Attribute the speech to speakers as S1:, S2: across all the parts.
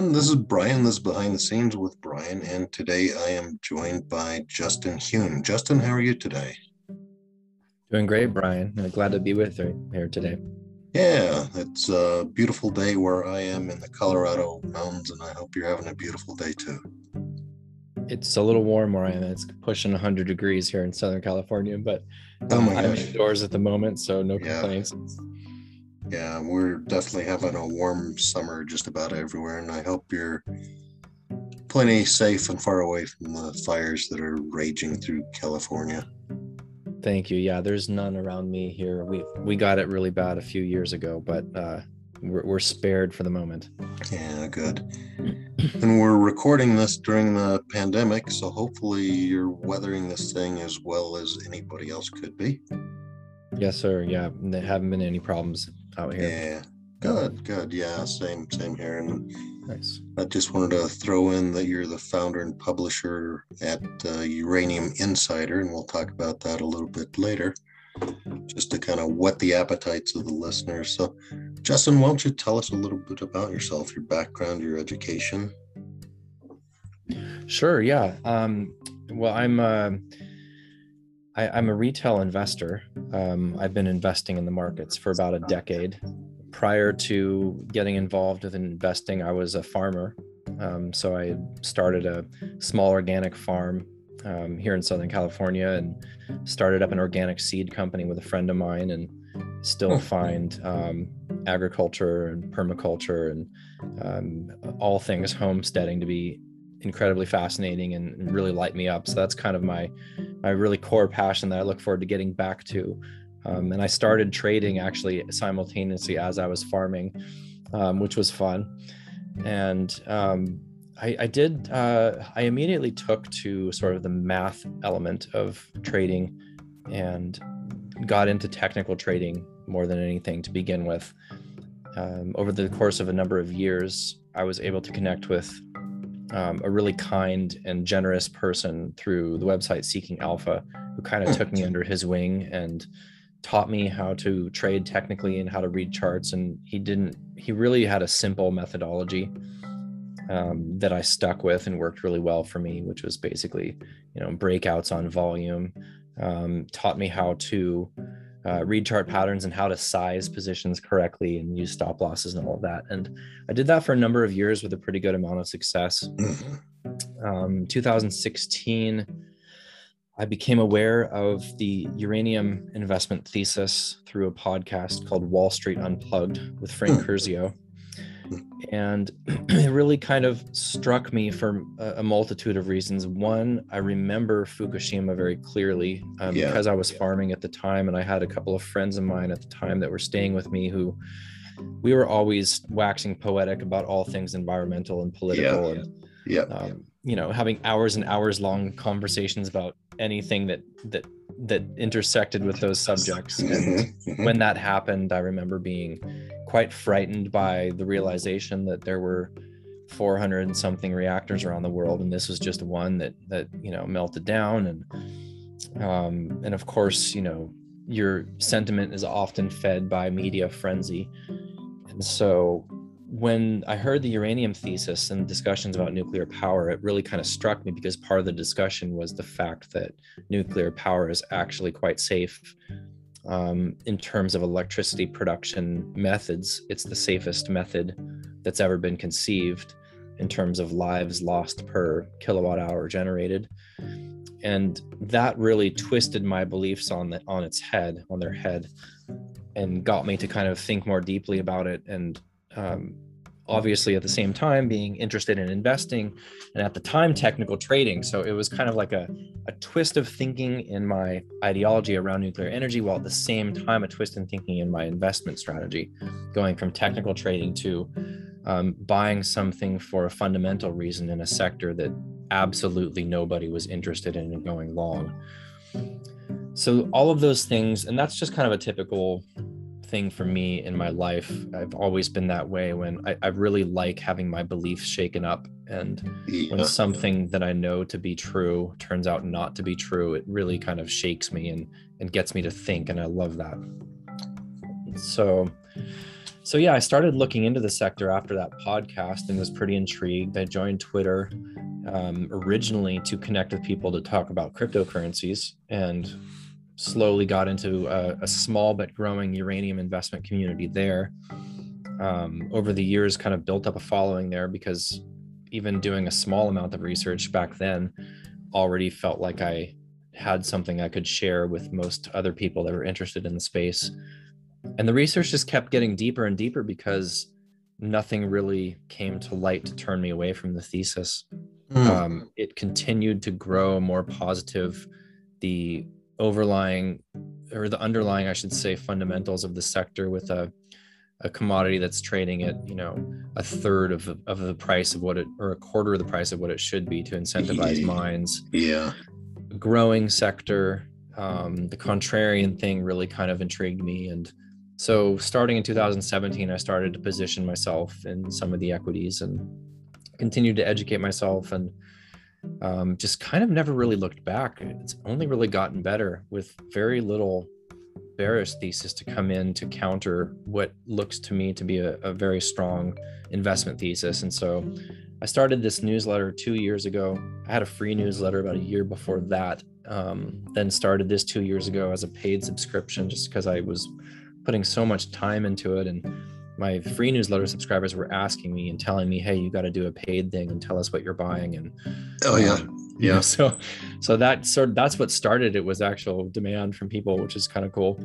S1: Everyone, this is Brian. This is Behind the Scenes with Brian, and today I am joined by Justin Huhn. Justin, how are you today?
S2: Doing great, Brian. I'm glad to be with you here today.
S1: Yeah, it's a beautiful day where I am in the Colorado mountains, and I hope you're having a beautiful day too.
S2: It's a little warm where I am. It's pushing 100 degrees here in Southern California, but
S1: Oh
S2: I'm
S1: gosh.
S2: indoors at the moment, so no complaints.
S1: Yeah, we're definitely having a warm summer just about everywhere, and I hope you're plenty safe and far away from the fires that are raging through California.
S2: Thank you. Yeah, there's none around me here. We we got it really bad a few years ago, but uh, we're, we're spared for the moment.
S1: Yeah, good. And we're recording this during the pandemic, so hopefully you're weathering this thing as well as anybody else could be.
S2: Yes, sir. Yeah, there haven't been any problems out here.
S1: Yeah, good, good. Yeah, same, same here. And
S2: Nice.
S1: I just wanted to throw in that you're the founder and publisher at uh, Uranium Insider, and we'll talk about that a little bit later, just to kind of whet the appetites of the listeners. So, Justin, why don't you tell us a little bit about yourself, your background, your education?
S2: Sure. Yeah. Um, well, I'm uh, I, I'm a retail investor. Um, I've been investing in the markets for about a decade. Prior to getting involved with investing, I was a farmer. Um, so I started a small organic farm um, here in Southern California and started up an organic seed company with a friend of mine and still
S1: Oh.
S2: find um, agriculture and permaculture and um, all things homesteading to be incredibly fascinating and really light me up. So that's kind of my my really core passion that I look forward to getting back to. Um, and I started trading actually simultaneously as I was farming, um, which was fun. And um, I, I did. Uh, I immediately took to sort of the math element of trading, and got into technical trading more than anything to begin with. Um, over the course of a number of years, I was able to connect with um, a really kind and generous person through the website Seeking Alpha, who kind of took me under his wing and taught me how to trade technically and how to read charts. And he didn't, he really had a simple methodology um, that I stuck with and worked really well for me, which was basically, you know, breakouts on volume, um, taught me how to uh, read chart patterns and how to size positions correctly and use stop losses and all of that. And I did that for a number of years with a pretty good amount of success.
S1: Mhm.
S2: Um, 2016, I became aware of the uranium investment thesis through a podcast called Wall Street Unplugged with Frank Curzio. And it really kind of struck me for a a multitude of reasons. One, I remember Fukushima very clearly um,
S1: Yeah.
S2: because I was farming at the time, and I had a couple of friends of mine at the time that were staying with me who we were always waxing poetic about all things environmental and political and
S1: Yeah,
S2: um, you know having hours and hours long conversations about anything that that that intersected with those subjects. And
S1: Mhm, mhm.
S2: when that happened i remember being quite frightened by the realization that there were 400 and something reactors around the world and this was just one that that you know melted down. And um and of course you know your sentiment is often fed by media frenzy. And so when I heard the uranium thesis and discussions about nuclear power, it really kind of struck me because part of the discussion was the fact that nuclear power is actually quite safe um, in terms of electricity production methods. It's the safest method that's ever been conceived in terms of lives lost per kilowatt hour generated. And that really twisted my beliefs on the, on its head, on their head, and got me to kind of think more deeply about it and um, obviously at the same time being interested in investing and at the time technical trading so it was kind of like a, a twist of thinking in my ideology around nuclear energy while at the same time a twist in thinking in my investment strategy going from technical trading to um, buying something for a fundamental reason in a sector that absolutely nobody was interested in going long. So, all of those things, and that's just kind of a typical thing for me in my life. I've always been that way when I, I really like having my beliefs shaken up. And yeah. when something that I know to be true turns out not to be true, it really kind of shakes me and, and gets me to think. And I love that. So, so yeah, I started looking into the sector after that podcast and was pretty intrigued. I joined Twitter um, originally to connect with people to talk about cryptocurrencies and slowly got into a, a small but growing uranium investment community there. Um, over the years, kind of built up a following there because even doing a small amount of research back then already felt like I had something I could share with most other people that were interested in the space. And the research just kept getting deeper and deeper because nothing really came to light to turn me away from the thesis. Mm. Um, it continued to grow more positive. The overlying or the underlying, I should say, fundamentals of the sector with a a commodity that's trading at you know a third of the, of the price of what it or a quarter of the price of what it should be to incentivize mines.
S1: Yeah,
S2: growing sector. Um, the contrarian thing really kind of intrigued me, and so starting in 2017, I started to position myself in some of the equities and continued to educate myself and um, just kind of never really looked back. It's only really gotten better with very little bearish thesis to come in to counter what looks to me to be a, a very strong investment thesis. And so I started this newsletter two years ago. I had a free newsletter about a year before that. Um, then started this two years ago as a paid subscription just because I was putting so much time into it and my free newsletter subscribers were asking me and telling me, "Hey, you got to do a paid thing and tell us what you're buying." And
S1: oh yeah, um, yeah.
S2: know, so so that sort that's what started it was actual demand from people, which is kind of cool,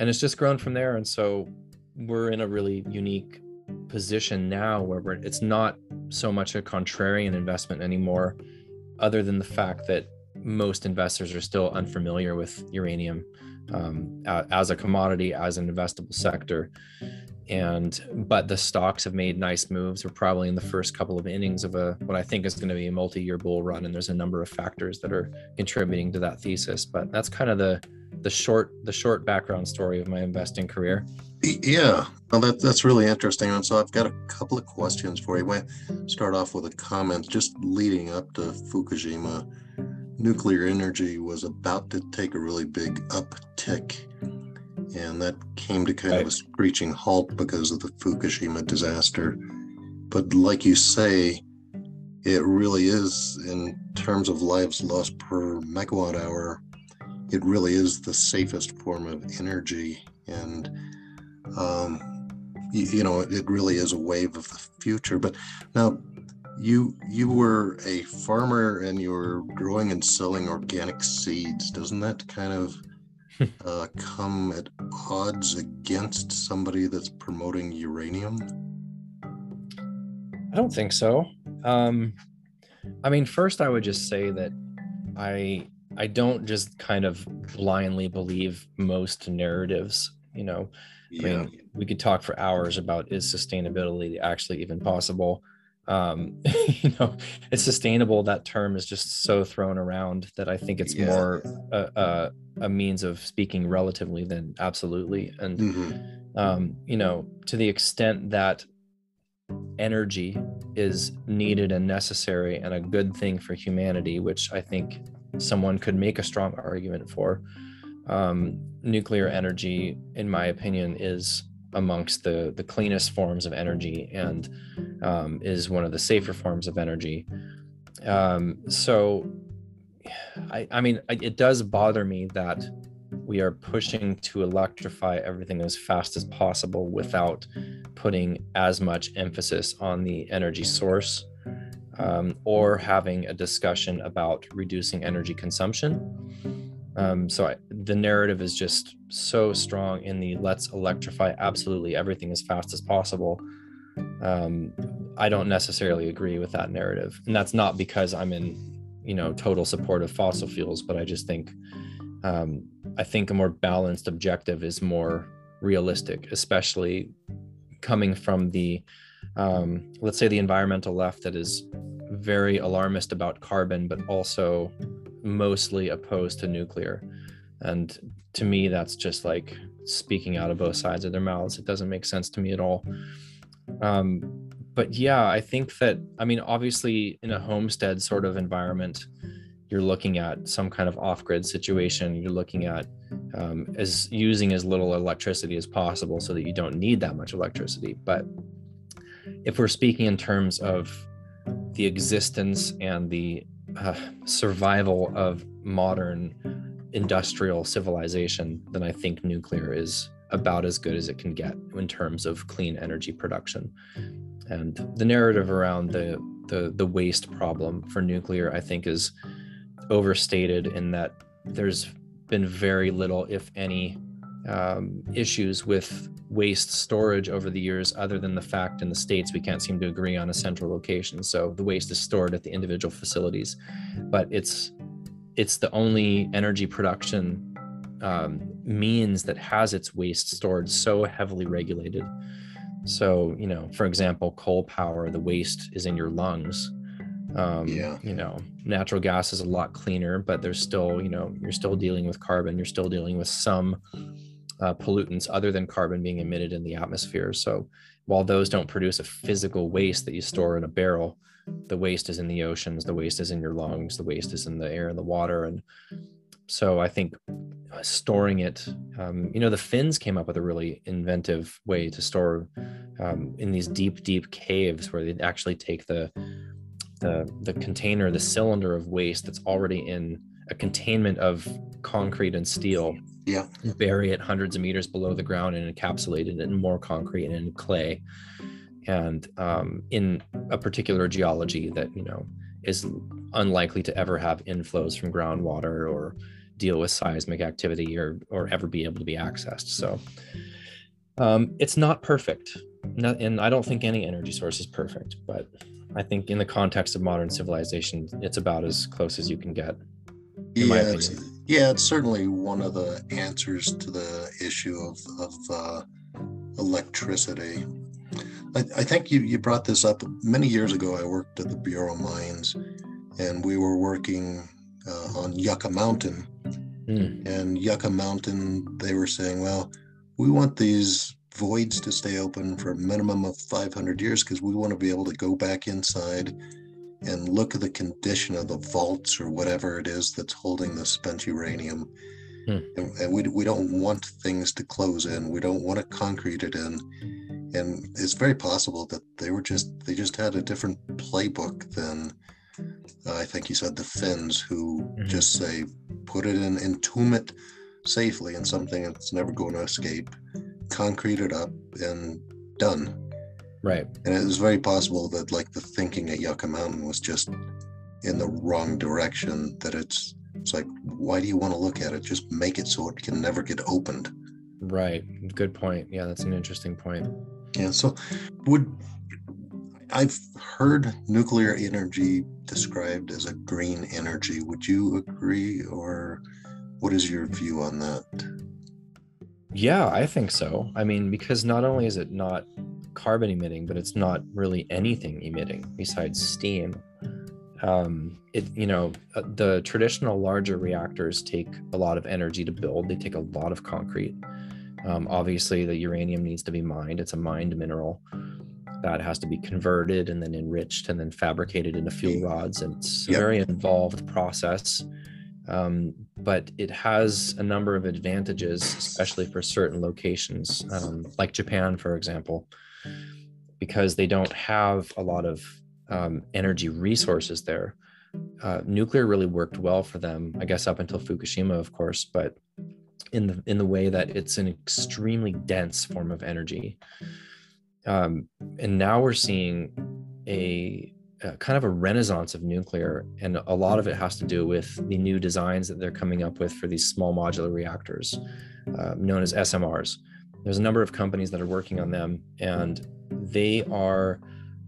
S2: and it's just grown from there. And so we're in a really unique position now where we're it's not so much a contrarian investment anymore, other than the fact that most investors are still unfamiliar with uranium um, as a commodity, as an investable sector. And but the stocks have made nice moves. We're probably in the first couple of innings of a what i think is going to be a multi-year bull run and there's a number of factors that are contributing to that thesis. But that's kind of the the short the short background story of my investing career.
S1: Yeah well that, that's really interesting. And so i've got a couple of questions for you. We start off with a comment just leading up to fukushima nuclear energy was about to take a really big uptick and that came to kind right. of a screeching halt because of the Fukushima disaster. But like you say, it really is, in terms of lives lost per megawatt hour, it really is the safest form of energy. And, um, you, you know, it really is a wave of the future. But now, you you were a farmer and you were growing and selling organic seeds. Doesn't that kind of uh, come at odds against somebody that's promoting uranium?
S2: I don't think so. Um, I mean, first, I would just say that I I don't just kind of blindly believe most narratives. You know, yeah. I mean, we could talk for hours about is sustainability actually even possible um, you know, it's sustainable. That term is just so thrown around that I think it's yeah. more a, a, a, means of speaking relatively than absolutely. And, mm-hmm. um, you know, to the extent that energy is needed and necessary and a good thing for humanity, which I think someone could make a strong argument for, um, nuclear energy, in my opinion, is amongst the the cleanest forms of energy and um, is one of the safer forms of energy. Um, so, I, I mean, it does bother me that we are pushing to electrify everything as fast as possible without putting as much emphasis on the energy source um, or having a discussion about reducing energy consumption. Um, so I, the narrative is just so strong in the let's electrify absolutely everything as fast as possible. Um, I don't necessarily agree with that narrative, and that's not because I'm in, you know, total support of fossil fuels, but I just think, um, I think a more balanced objective is more realistic, especially coming from the um, let's say the environmental left that is very alarmist about carbon, but also mostly opposed to nuclear. And to me, that's just like speaking out of both sides of their mouths. It doesn't make sense to me at all. Um, but yeah, I think that, I mean, obviously, in a homestead sort of environment, you're looking at some kind of off-grid situation you're looking at um, as using as little electricity as possible so that you don't need that much electricity but if we're speaking in terms of the existence and the uh, survival of modern industrial civilization then i think nuclear is about as good as it can get in terms of clean energy production. And the narrative around the the, the waste problem for nuclear i think is overstated in that there's been very little, if any, um, issues with waste storage over the years, other than the fact in the states we can't seem to agree on a central location. So the waste is stored at the individual facilities, but it's it's the only energy production um, means that has its waste stored so heavily regulated. So you know, for example, coal power, the waste is in your lungs um, yeah. You know, natural gas is a lot cleaner, but there's still, you know, you're still dealing with carbon. You're still dealing with some uh, pollutants other than carbon being emitted in the atmosphere. So while those don't produce a physical waste that you store in a barrel, the waste is in the oceans, the waste is in your lungs, the waste is in the air and the water. And so I think uh, storing it, um, you know, the Finns came up with a really inventive way to store um, in these deep, deep caves where they actually take the the the container, the cylinder of waste that's already in a containment of concrete and steel.
S1: Yeah.
S2: Bury it hundreds of meters below the ground and encapsulate it in more concrete and in clay. And um, in a particular geology that, you know, is unlikely to ever have inflows from groundwater or deal with seismic activity or or ever be able to be accessed. So um, it's not perfect. Not, and I don't think any energy source is perfect, but I think in the context of modern civilization, it's about as close as you can get.
S1: Yeah, it's, yeah, it's certainly one of the answers to the issue of, of uh, electricity. I, I, think you, you brought this up many years ago. I worked at the Bureau of Mines and we were working uh, on Yucca Mountain. Mm. And Yucca Mountain, they were saying, well, we want these voids to stay open for a minimum of 500 years because we want to be able to go back inside and look at the condition of the vaults or whatever it is that's holding the spent uranium. Hmm. And, and, we, we don't want things to close in. We don't want to concrete it in. And it's very possible that they were just, they just had a different playbook than uh, I think you said the Finns who mm-hmm. just say, put it in, entomb it safely in something that's never going to escape concreted up and done.
S2: Right.
S1: And it was very possible that like the thinking at Yucca Mountain was just in the wrong direction. That it's it's like, why do you want to look at it? Just make it so it can never get opened.
S2: Right. Good point. Yeah, that's an interesting point.
S1: Yeah. So would I've heard nuclear energy described as a green energy. Would you agree, or what is your view on that?
S2: Yeah, I think so. I mean, because not only is it not carbon emitting, but it's not really anything emitting besides steam. Um, it you know uh, the traditional larger reactors take a lot of energy to build. They take a lot of concrete. Um, obviously, the uranium needs to be mined. It's a mined mineral that has to be converted and then enriched and then fabricated into fuel rods. And it's yep. a very involved process um, but it has a number of advantages, especially for certain locations, um, like Japan, for example, because they don't have a lot of um, energy resources there. Uh, nuclear really worked well for them, I guess, up until Fukushima, of course, but in the in the way that it's an extremely dense form of energy. Um, and now we're seeing a uh, kind of a renaissance of nuclear, and a lot of it has to do with the new designs that they're coming up with for these small modular reactors, uh, known as SMRs. There's a number of companies that are working on them, and they are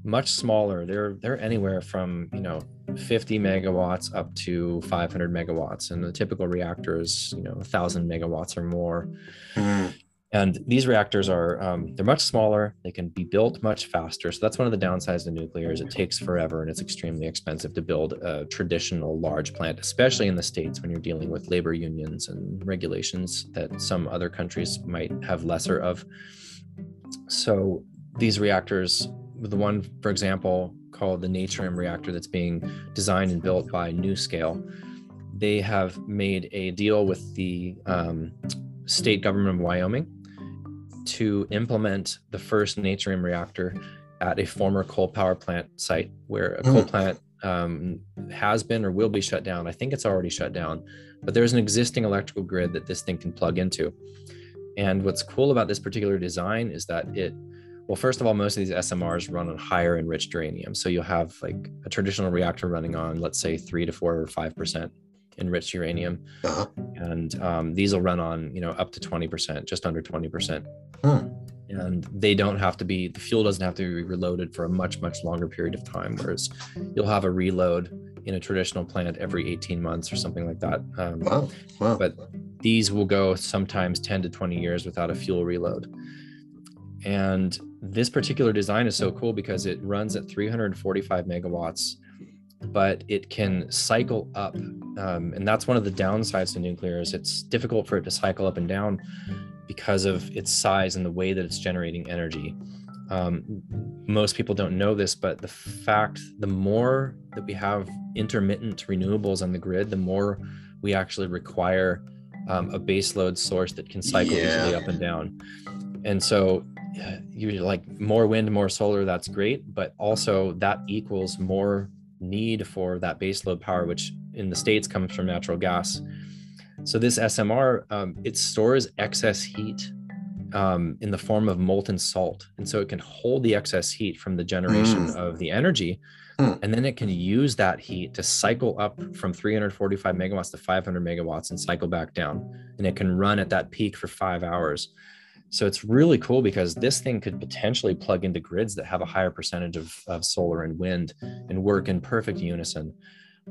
S2: much smaller. They're they're anywhere from you know 50 megawatts up to 500 megawatts, and the typical reactor is you know 1,000 megawatts or more. Mm. And these reactors are um, they're much smaller they can be built much faster. So that's one of the downsides of nuclear is it takes forever and it's extremely expensive to build a traditional large plant especially in the states when you're dealing with labor unions and regulations that some other countries might have lesser of. So these reactors the one for example called the natrium reactor that's being designed and built by NuScale they have made a deal with the um, state government of wyoming to implement the first natrium reactor at a former coal power plant site where a coal mm. plant um, has been or will be shut down. I think it's already shut down, but there's an existing electrical grid that this thing can plug into. And what's cool about this particular design is that it, well, first of all, most of these SMRs run on higher enriched uranium. So you'll have like a traditional reactor running on, let's say, three to four or five percent enriched uranium, uh-huh. and um, these will run on you know up to twenty percent, just under twenty percent. Hmm. And they don't have to be the fuel doesn't have to be reloaded for a much much longer period of time. Whereas you'll have a reload in a traditional plant every 18 months or something like that. Um, wow. wow. But these will go sometimes 10 to 20 years without a fuel reload. And this particular design is so cool because it runs at 345 megawatts but it can cycle up um, and that's one of the downsides to nuclear is it's difficult for it to cycle up and down because of its size and the way that it's generating energy um, most people don't know this but the fact the more that we have intermittent renewables on the grid the more we actually require um, a baseload source that can cycle yeah. easily up and down and so you like more wind more solar that's great but also that equals more need for that baseload power, which in the states comes from natural gas. So this SMR um, it stores excess heat um, in the form of molten salt, and so it can hold the excess heat from the generation mm. of the energy, mm. and then it can use that heat to cycle up from 345 megawatts to 500 megawatts and cycle back down, and it can run at that peak for five hours. So it's really cool because this thing could potentially plug into grids that have a higher percentage of, of solar and wind and work in perfect unison.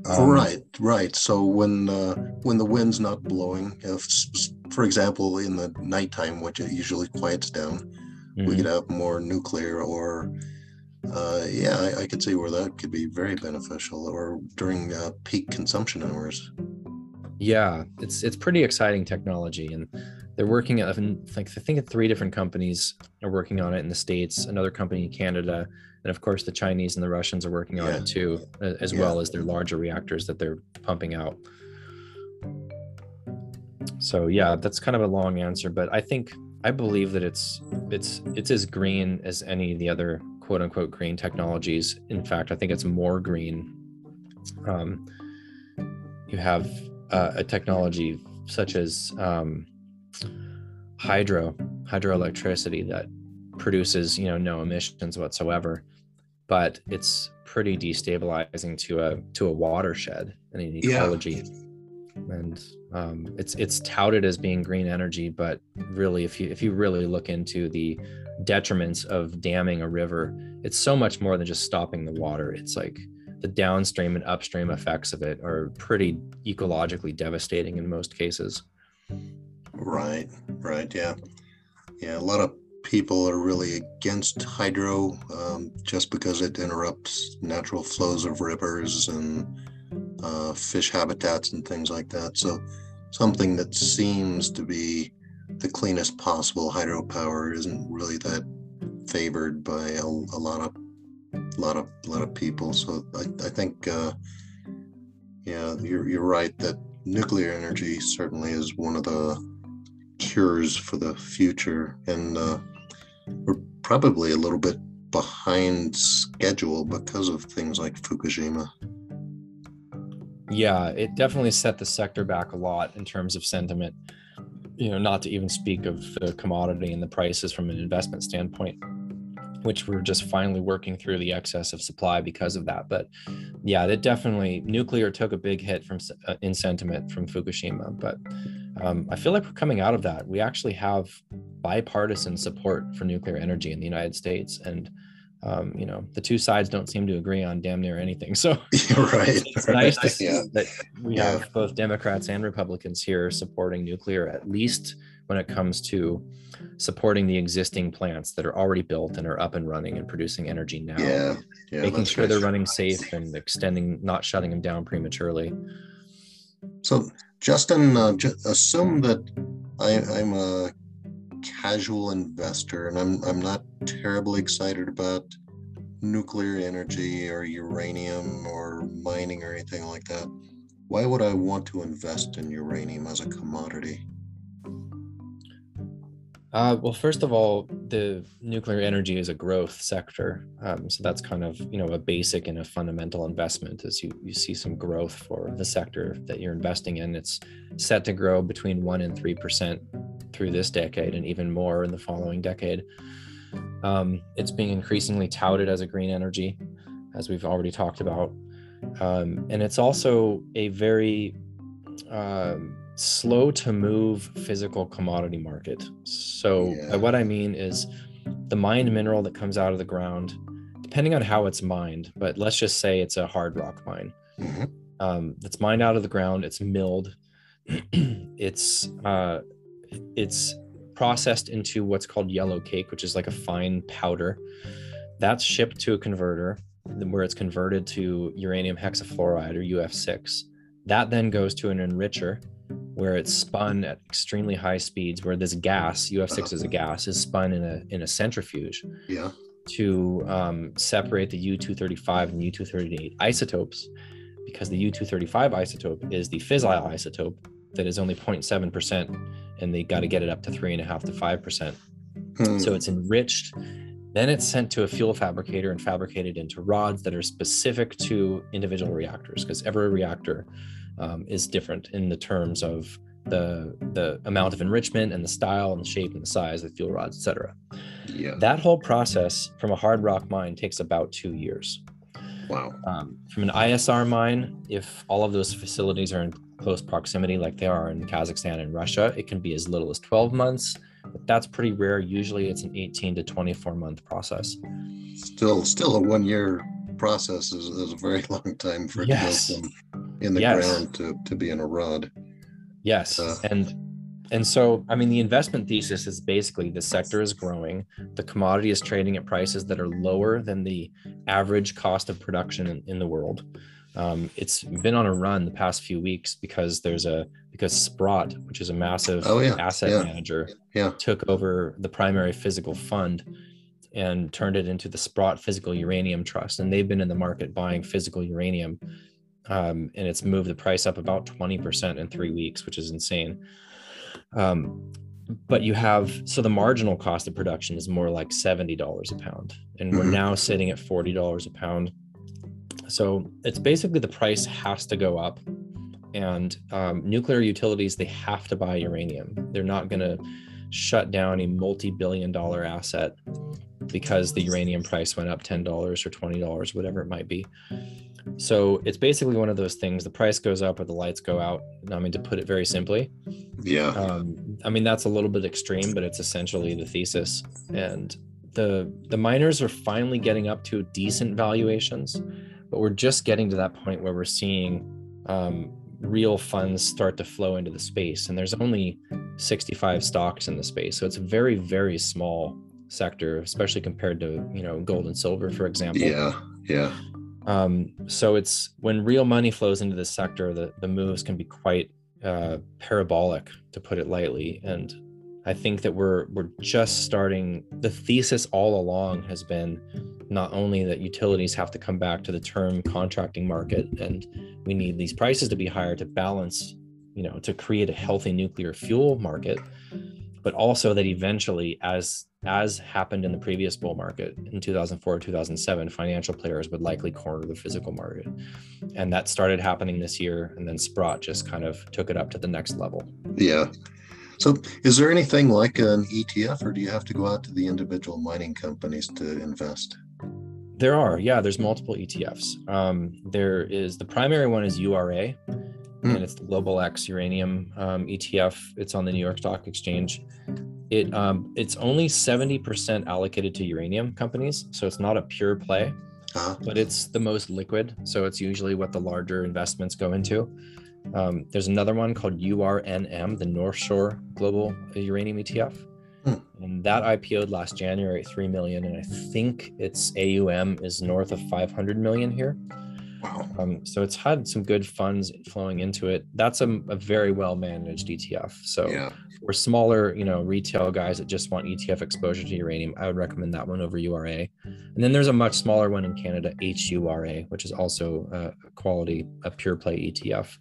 S1: Um, right, right. So when uh, when the wind's not blowing, if, for example, in the nighttime, which it usually quiets down, mm-hmm. we could have more nuclear or uh, yeah, I, I, could see where that could be very beneficial or during uh, peak consumption hours.
S2: Yeah, it's it's pretty exciting technology, and they're working at like I think three different companies are working on it in the states, another company in Canada, and of course the Chinese and the Russians are working on yeah. it too, as yeah. well as their larger reactors that they're pumping out. So yeah, that's kind of a long answer, but I think I believe that it's it's it's as green as any of the other quote unquote green technologies. In fact, I think it's more green. Um, you have uh, a technology such as um, hydro hydroelectricity that produces you know no emissions whatsoever but it's pretty destabilizing to a to a watershed and an ecology yeah. and um, it's it's touted as being green energy but really if you if you really look into the detriments of damming a river it's so much more than just stopping the water it's like the downstream and upstream effects of it are pretty ecologically devastating in most cases.
S1: Right, right, yeah. Yeah, a lot of people are really against hydro um, just because it interrupts natural flows of rivers and uh, fish habitats and things like that. So, something that seems to be the cleanest possible hydropower isn't really that favored by a, a lot of a lot of a lot of people. So I, I think uh, yeah, you're you're right that nuclear energy certainly is one of the cures for the future, and uh, we're probably a little bit behind schedule because of things like Fukushima.
S2: Yeah, it definitely set the sector back a lot in terms of sentiment. You know, not to even speak of the commodity and the prices from an investment standpoint which we're just finally working through the excess of supply because of that. But yeah, it definitely nuclear took a big hit from uh, in sentiment from Fukushima. But um, I feel like we're coming out of that. We actually have bipartisan support for nuclear energy in the United States, and um, you know the two sides don't seem to agree on damn near anything. So
S1: right, it's,
S2: right. nice to see yeah. that we yeah. have both Democrats and Republicans here supporting nuclear, at least when it comes to supporting the existing plants that are already built and are up and running and producing energy now.
S1: Yeah, yeah.
S2: making sure they're running safe and extending, not shutting them down prematurely.
S1: So, Justin, uh, ju- assume that I, I'm a casual investor and I'm I'm not terribly excited about nuclear energy or uranium or mining or anything like that. Why would I want to invest in uranium as a commodity?
S2: Uh, well, first of all, the nuclear energy is a growth sector, um, so that's kind of you know a basic and a fundamental investment. As you you see some growth for the sector that you're investing in, it's set to grow between one and three percent through this decade, and even more in the following decade. Um, it's being increasingly touted as a green energy, as we've already talked about, um, and it's also a very um, slow to move physical commodity market. So,
S1: Yeah.
S2: what I mean is the mined mineral that comes out of the ground, depending on how it's mined, but let's just say it's a hard rock mine
S1: Mhm.
S2: um, that's mined out of the ground, it's milled, it's uh, it's processed into what's called yellow cake, which is like a fine powder. That's shipped to a converter where it's converted to uranium hexafluoride or UF6. That then goes to an enricher where it's spun at extremely high speeds where this gas UF6 is a gas is spun in a in a centrifuge
S1: Yeah.
S2: to um, separate the U235 and U238 isotopes because the U235 isotope is the fissile isotope that is only 0.7% and they got to get it up to three and a half to five percent
S1: Hmm.
S2: so it's enriched then it's sent to a fuel fabricator and fabricated into rods that are specific to individual reactors because every reactor um, is different in the terms of the the amount of enrichment and the style and the shape and the size of the fuel rods etc
S1: yeah.
S2: that whole process from a hard rock mine takes about two years
S1: Wow.
S2: um, from an ISR mine, if all of those facilities are in close proximity, like they are in Kazakhstan and Russia, it can be as little as 12 months, but that's pretty rare. Usually it's an 18 to 24 month process.
S1: Still, still a one-year process is, is a very long time for
S2: Yes.
S1: to go from in the
S2: Yes.
S1: ground to, to be in a rod.
S2: Yes.
S1: Uh.
S2: and and so I mean the investment thesis is basically the sector is growing, the commodity is trading at prices that are lower than the average cost of production in, in the world. Um, it's been on a run the past few weeks because there's a because Sprott, which is a massive
S1: Oh, yeah,
S2: asset
S1: yeah,
S2: manager,
S1: yeah.
S2: took over the primary physical fund and turned it into the Sprott Physical Uranium Trust, and they've been in the market buying physical uranium, um, and it's moved the price up about twenty percent in three weeks, which is insane. Um, but you have so the marginal cost of production is more like seventy dollars a pound, and we're
S1: Mhm.
S2: now sitting at forty dollars a pound. So it's basically the price has to go up, and um, nuclear utilities they have to buy uranium. They're not going to shut down a multi-billion-dollar asset because the uranium price went up ten dollars or twenty dollars, whatever it might be. So it's basically one of those things. The price goes up or the lights go out. I mean, to put it very simply,
S1: Yeah.
S2: um, I mean that's a little bit extreme, but it's essentially the thesis. And the the miners are finally getting up to decent valuations, but we're just getting to that point where we're seeing um, real funds start to flow into the space. And there's only 65 stocks in the space, so it's a very very small sector, especially compared to you know gold and silver, for example.
S1: Yeah. Yeah.
S2: Um, so it's when real money flows into this sector, the, the moves can be quite uh, parabolic, to put it lightly. And I think that we're we're just starting. The thesis all along has been not only that utilities have to come back to the term contracting market, and we need these prices to be higher to balance, you know, to create a healthy nuclear fuel market, but also that eventually, as as happened in the previous bull market in 2004 2007 financial players would likely corner the physical market and that started happening this year and then sprott just kind of took it up to the next level
S1: Yeah. So, is there anything like an ETF, or do you have to go out to the individual mining companies to invest?
S2: there are yeah there's multiple etfs um, there is the primary one is ura
S1: Hmm.
S2: and it's the global x uranium um, etf it's on the new york stock exchange it um, it's only 70% allocated to uranium companies so it's not a pure play
S1: Uh,
S2: but it's the most liquid. So it's usually what the larger investments go into. Um, there's another one called URNM, the North Shore Global Uranium ETF. Hmm. And that IPO'd last January at 3 million. And I think its AUM is north of 500 million here.
S1: Wow.
S2: Um, so it's had some good funds flowing into it. That's a, a very well managed ETF. So
S1: Yeah.
S2: For smaller, you know, retail guys that just want ETF exposure to uranium, I would recommend that one over URA. And then there's a much smaller one in Canada, HURA, which is also a quality, a pure play ETF.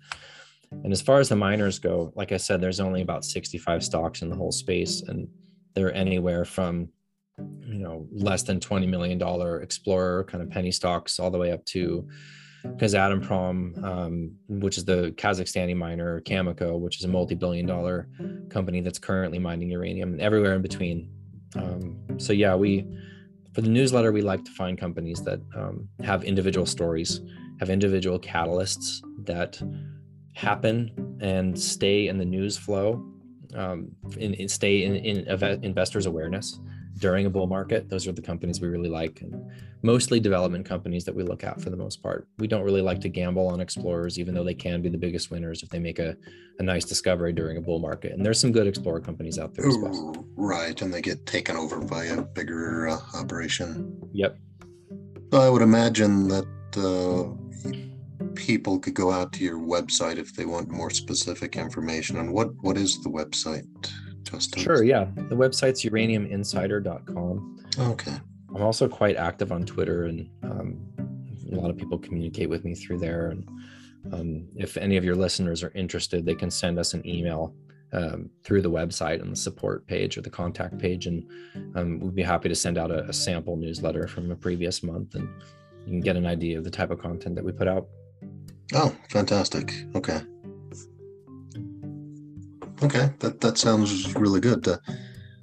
S2: And as far as the miners go, like I said, there's only about 65 stocks in the whole space, and they're anywhere from, you know, less than 20 million dollar explorer kind of penny stocks, all the way up to Kazatomprom, um, which is the Kazakhstani miner, Cameco, which is a multi-billion dollar company that's currently mining uranium, and everywhere in between. Um, so yeah, we for the newsletter we like to find companies that um, have individual stories, have individual catalysts that happen and stay in the news flow, um, and, stay in, in investors' awareness during a bull market. Those are the companies we really like, and mostly development companies that we look at for the most part. We don't really like to gamble on explorers, even though they can be the biggest winners if they make a, a nice discovery during a bull market. And there's some good explorer companies out there as well.
S1: Right. And they get taken over by a bigger uh, operation.
S2: Yep.
S1: I would imagine that uh, people could go out to your website if they want more specific information. And what what is the website, Justin?
S2: Sure. Yeah. The website's uraniuminsider.com.
S1: Okay.
S2: I'm also quite active on Twitter, and um, a lot of people communicate with me through there. And um, if any of your listeners are interested, they can send us an email um, through the website on the support page or the contact page, and um, we'd be happy to send out a, a sample newsletter from a previous month, and you can get an idea of the type of content that we put out.
S1: Oh, fantastic. Okay. Okay, that that sounds really good. Uh,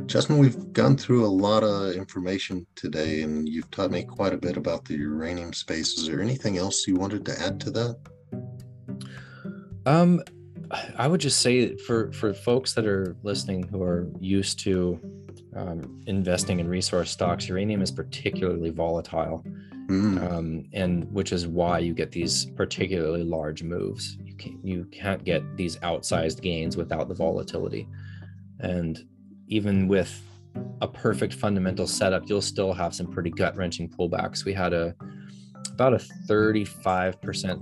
S1: Justin, we've gone through a lot of information today, and you've taught me quite a bit about the uranium space. Is there anything else you wanted to add to that?
S2: Um, I would just say for for folks that are listening who are used to um, investing in resource stocks, uranium is particularly volatile,
S1: Mm,
S2: um, and which is why you get these particularly large moves. You can't you can't get these outsized gains without the volatility, and even with a perfect fundamental setup, you'll still have some pretty gut wrenching pullbacks. We had a about a 35%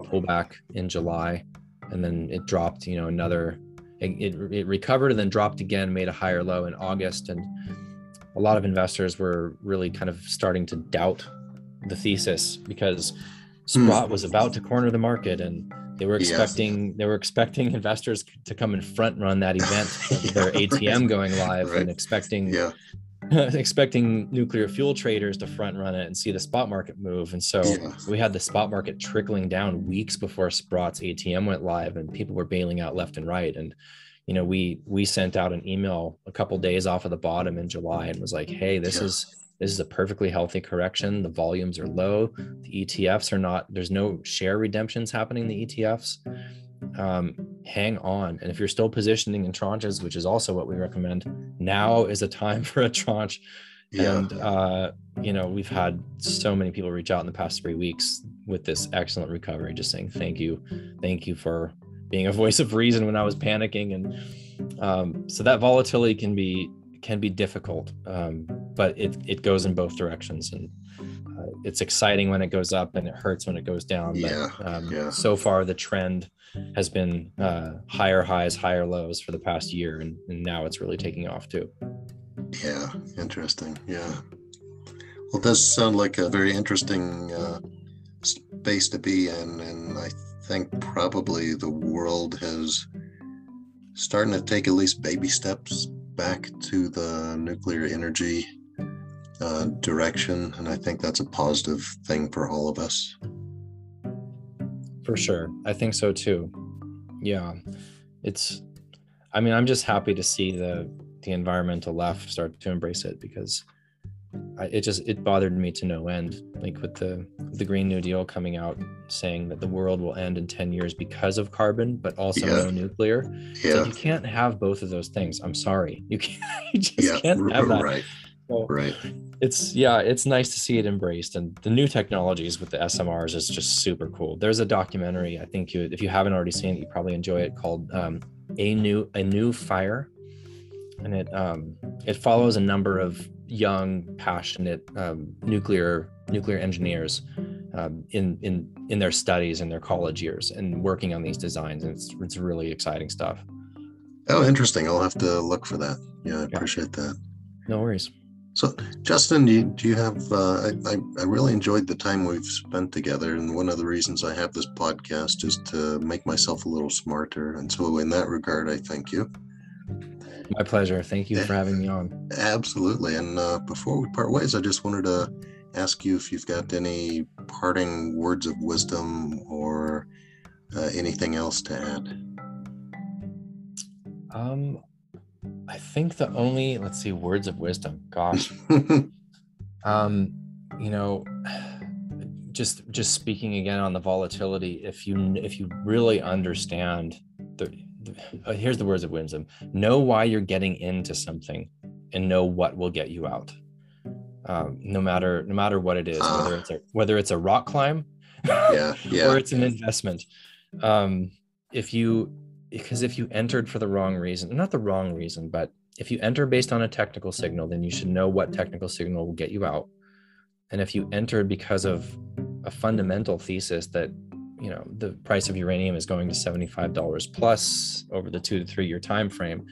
S2: pullback in July, and then it dropped, you know, another, it, it recovered and then dropped again, made a higher low in August. And a lot of investors were really kind of starting to doubt the thesis because Hmm. Sprott was about to corner the market and they were
S1: Yes.
S2: expecting they were expecting investors to come and front run that event of their ATM
S1: right,
S2: going live
S1: right.
S2: and expecting
S1: yeah,
S2: expecting nuclear fuel traders to front run it and see the spot market move. And so
S1: Yeah.
S2: we had the spot market trickling down weeks before Sprott's ATM went live and people were bailing out left and right. And you know, we we sent out an email a couple days off of the bottom in July and was like, hey, this
S1: Yeah.
S2: is this is a perfectly healthy correction. The volumes are low. The ETFs are not, there's no share redemptions happening in the ETFs. Um, hang on. And if you're still positioning in tranches, which is also what we recommend, now is a time for a tranche
S1: yeah.
S2: and uh, you know we've had so many people reach out in the past three weeks with this excellent recovery just saying thank you thank you for being a voice of reason when i was panicking and um, so that volatility can be can be difficult um, but it, it goes in both directions and uh, it's exciting when it goes up and it hurts when it goes down but
S1: Yeah,
S2: um,
S1: yeah.
S2: so far the trend has been uh, higher highs higher lows for the past year and, and now it's really taking off too
S1: Yeah, interesting. Yeah. Well, it does sound like a very interesting uh, space to be in, and I think probably the world has starting to take at least baby steps back to the nuclear energy uh, direction, and I think that's a positive thing for all of us.
S2: For sure. I think so too. Yeah. It's I mean, I'm just happy to see the the environmental left start to embrace it because I, it just it bothered me to no end like with the the green new deal coming out saying that the world will end in 10 years because of carbon but also
S1: Yeah.
S2: no nuclear
S1: Yeah,
S2: like you can't have both of those things i'm sorry you can't you just
S1: yeah,
S2: can't have that
S1: right,
S2: So-
S1: right.
S2: it's yeah it's nice to see it embraced and the new technologies with the smrs is just super cool there's a documentary i think you if you haven't already seen it you probably enjoy it called um, a new a new fire and it um, it follows a number of young, passionate um, nuclear nuclear engineers um, in in in their studies in their college years and working on these designs. And it's it's really exciting stuff.
S1: Oh, interesting. I'll have to look for that. Yeah, I
S2: Yeah.
S1: appreciate that.
S2: No worries.
S1: So, Justin, do you, do you have? Uh, I, I really enjoyed the time we've spent together, and one of the reasons I have this podcast is to make myself a little smarter. And so, in that regard, I thank you.
S2: My pleasure. Thank you for having me on.
S1: Absolutely. And uh, before we part ways, I just wanted to ask you if you've got any parting words of wisdom or uh, anything else to add.
S2: Um, I think the only let's see words of wisdom. Gosh, um, you know, just just speaking again on the volatility. If you if you really understand the, the uh, here's the words of wisdom: know why you're getting into something, and know what will get you out. Um, no matter no matter what it is, whether it's a whether it's a rock climb,
S1: yeah, yeah.
S2: or it's an investment. Um, if you because if you entered for the wrong reason, not the wrong reason, but if you enter based on a technical signal, then you should know what mm-hmm. technical signal will get you out. And if you entered because of a fundamental thesis that you know the price of uranium is going to $75 plus over the two to three year time frame,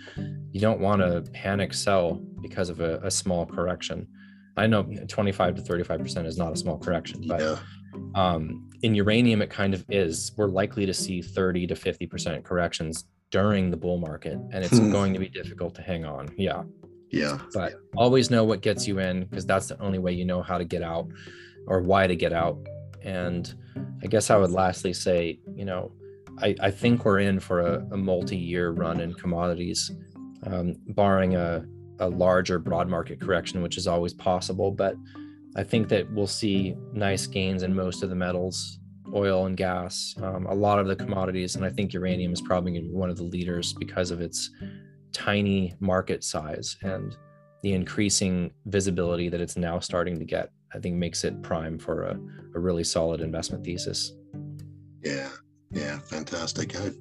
S2: you don't want to panic sell because of a, a small correction. I know 25 to 35% is not a small correction, but
S1: yeah.
S2: Um, in uranium it kind of is. We're likely to see 30 to 50 percent corrections during the bull market and it's
S1: Hmm.
S2: going to be difficult to hang on. Yeah.
S1: Yeah.
S2: but always know what gets you in because that's the only way you know how to get out or why to get out. And i guess i would lastly say you know i, I think we're in for a, a multi-year run in commodities um, barring a, a larger broad market correction which is always possible. But i think that we'll see nice gains in most of the metals oil and gas um, a lot of the commodities and i think uranium is probably going to be one of the leaders because of its tiny market size and the increasing visibility that it's now starting to get, I think makes it prime for a, a really solid investment thesis.
S1: Yeah. Yeah. Fantastic. I,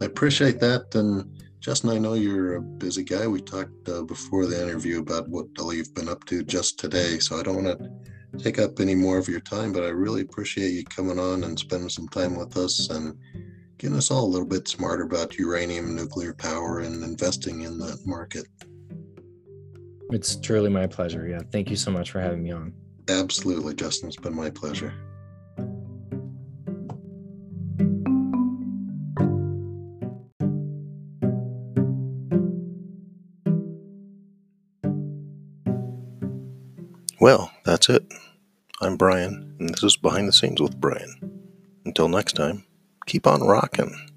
S1: I appreciate that. And Justin, I know you're a busy guy. We talked uh, before the interview about what you've been up to just today. So I don't want to take up any more of your time, but I really appreciate you coming on and spending some time with us and getting us all a little bit smarter about uranium, nuclear power, and investing in that market.
S2: It's truly my pleasure. Yeah. Thank you so much for having me on.
S1: Absolutely, Justin. It's been my pleasure. Well, that's it. I'm Brian, and this is Behind the Scenes with Brian. Until next time, keep on rocking.